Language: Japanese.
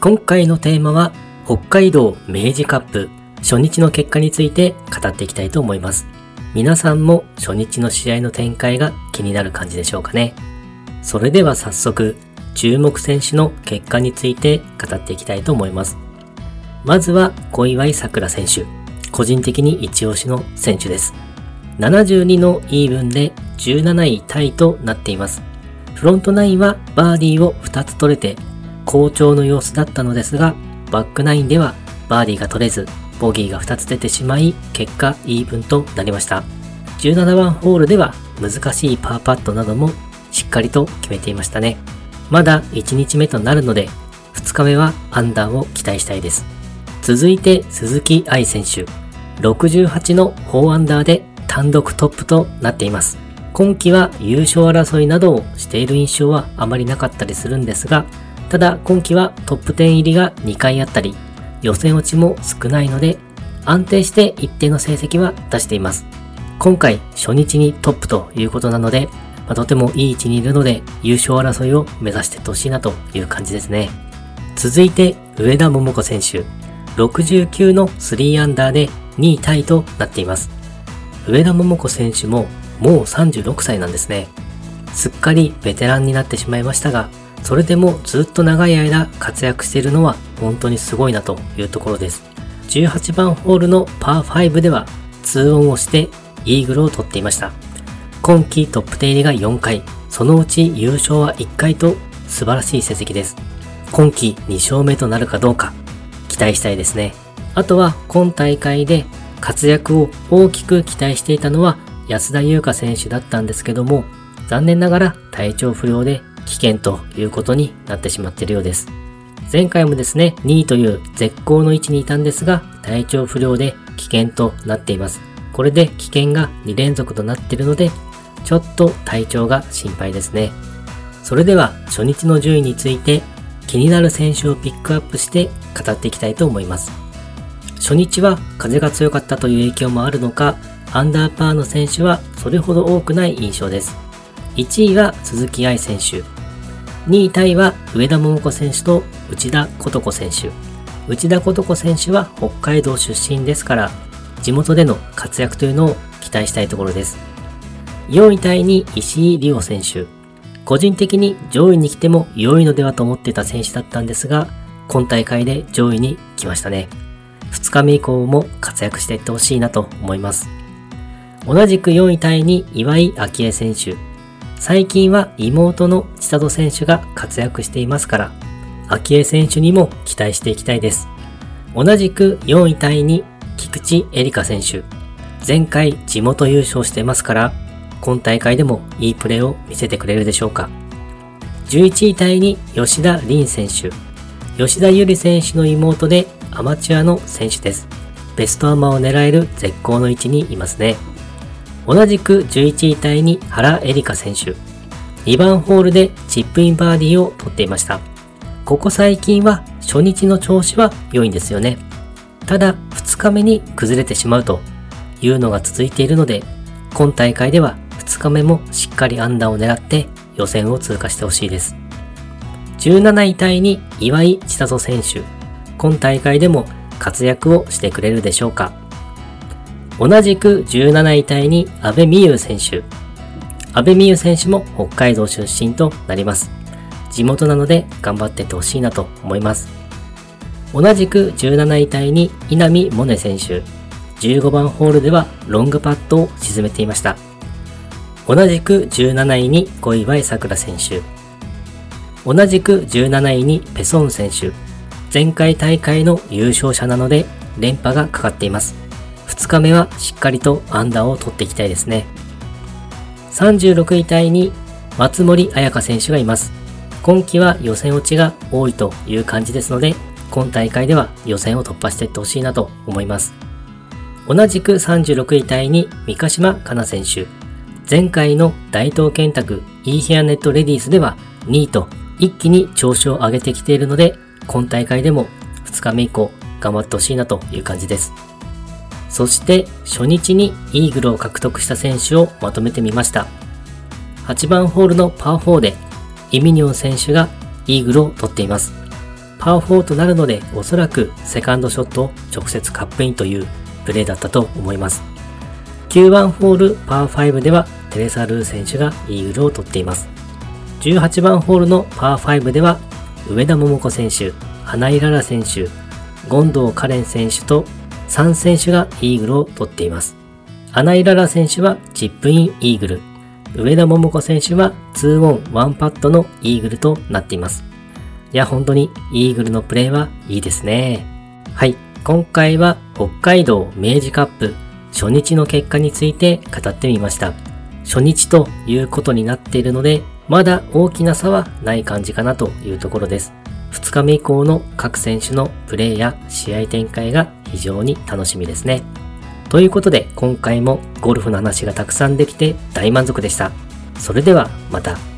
今回のテーマは北海道明治カップ初日の結果について語っていきたいと思います。皆さんも初日の試合の展開が気になる感じでしょうかね。それでは早速、注目選手の結果について語っていきたいと思います。まずは小祝さくら選手。個人的に一押しの選手です。72のイーブンで17位タイとなっています。フロントナインはバーディーを2つ取れて好調の様子だったのですが、バックナインではバーディーが取れず、ボギーが2つ出てしまい、結果イーブンとなりました。17番ホールでは難しいパーパットなどもしっかりと決めていましたね。まだ1日目となるので、2日目はアンダーを期待したいです。続いて鈴木愛選手。68の4アンダーで単独トップとなっています。今季は優勝争いなどをしている印象はあまりなかったりするんですが、ただ今季はトップ10入りが2回あったり、予選落ちも少ないので、安定して一定の成績は出しています。今回初日にトップということなので、まあ、とてもいい位置にいるので優勝争いを目指していってほしいなという感じですね。続いて上田桃子選手。69の3アンダーで2位タイとなっています。上田桃子選手ももう36歳なんですね。すっかりベテランになってしまいましたが、それでもずっと長い間活躍しているのは本当にすごいなというところです。18番ホールのパー5では2オンをしてイーグルを取っていました。今季トップ10入りが4回、そのうち優勝は1回と素晴らしい成績です。今季2勝目となるかどうか期待したいですね。あとは今大会で活躍を大きく期待していたのは安田優香選手だったんですけども、残念ながら体調不良で危険ということになってしまっているようです。前回もですね、2位という絶好の位置にいたんですが、体調不良で危険となっています。これで危険が2連続となっているので、ちょっと体調が心配ですね。それでは初日の順位について気になる選手をピックアップして語っていきたいと思います。初日は風が強かったという影響もあるのか、アンダーパーの選手はそれほど多くない印象です。1位は鈴木愛選手。2位タイは上田桃子選手と内田琴子選手。内田琴子選手は北海道出身ですから、地元での活躍というのを期待したいところです。4位タイに石井理央選手。個人的に上位に来ても良いのではと思ってた選手だったんですが、今大会で上位に来ましたね。2日目以降も活躍していってほしいなと思います。同じく4位タイに岩井明恵選手。最近は妹の千里選手が活躍していますから、昭恵選手にも期待していきたいです。同じく4位タイに菊池絵里香選手。前回地元優勝してますから、今大会でもいいプレーを見せてくれるでしょうか。11位タイに吉田凛選手。吉田ゆり選手の妹でアマチュアの選手です。ベストアマを狙える絶好の位置にいますね。同じく11位タイに原エリカ選手。2番ホールでチップインバーディーを取っていました。ここ最近は初日の調子は良いんですよね。ただ2日目に崩れてしまうというのが続いているので、今大会では2日目もしっかりアンダーを狙って予選を通過してほしいです。17位タイに岩井千里選手。今大会でも活躍をしてくれるでしょうか同じく17位タイに安部美優選手。安部美優選手も北海道出身となります。地元なので頑張ってってほしいなと思います。同じく17位タイに稲見萌寧選手。15番ホールではロングパットを沈めていました。同じく17位に小祝さくら選手。同じく17位にペソン選手。前回大会の優勝者なので連覇がかかっています。2日目はしっかりとアンダーを取っていきたいですね。36位タイに松森彩香選手がいます。今季は予選落ちが多いという感じですので、今大会では予選を突破していってほしいなと思います。同じく36位タイに三ヶ島かな選手。前回の大東建託 e ヘアネットレディースでは2位と一気に調子を上げてきているので、今大会でも2日目以降頑張ってほしいなという感じです。そして初日にイーグルを獲得した選手をまとめてみました。8番ホールのパー4でイミニョン選手がイーグルを取っています。パー4となるので、おそらくセカンドショットを直接カップインというプレーだったと思います。9番ホールパー5ではテレサ・ルー選手がイーグルを取っています。18番ホールのパー5では上田桃子選手、花井ララ選手、権藤カレン選手と3選手がイーグルを取っています。花井ララ選手はチップインイーグル、上田桃子選手は2オン1パットのイーグルとなっています。いや、本当にイーグルのプレーはいいですね。はい。今回は北海道明治カップ初日の結果について語ってみました。初日ということになっているので、まだ大きな差はない感じかなというところです。2日目以降の各選手のプレーや試合展開が非常に楽しみですね。ということで今回もゴルフの話がたくさんできて大満足でした。それではまた。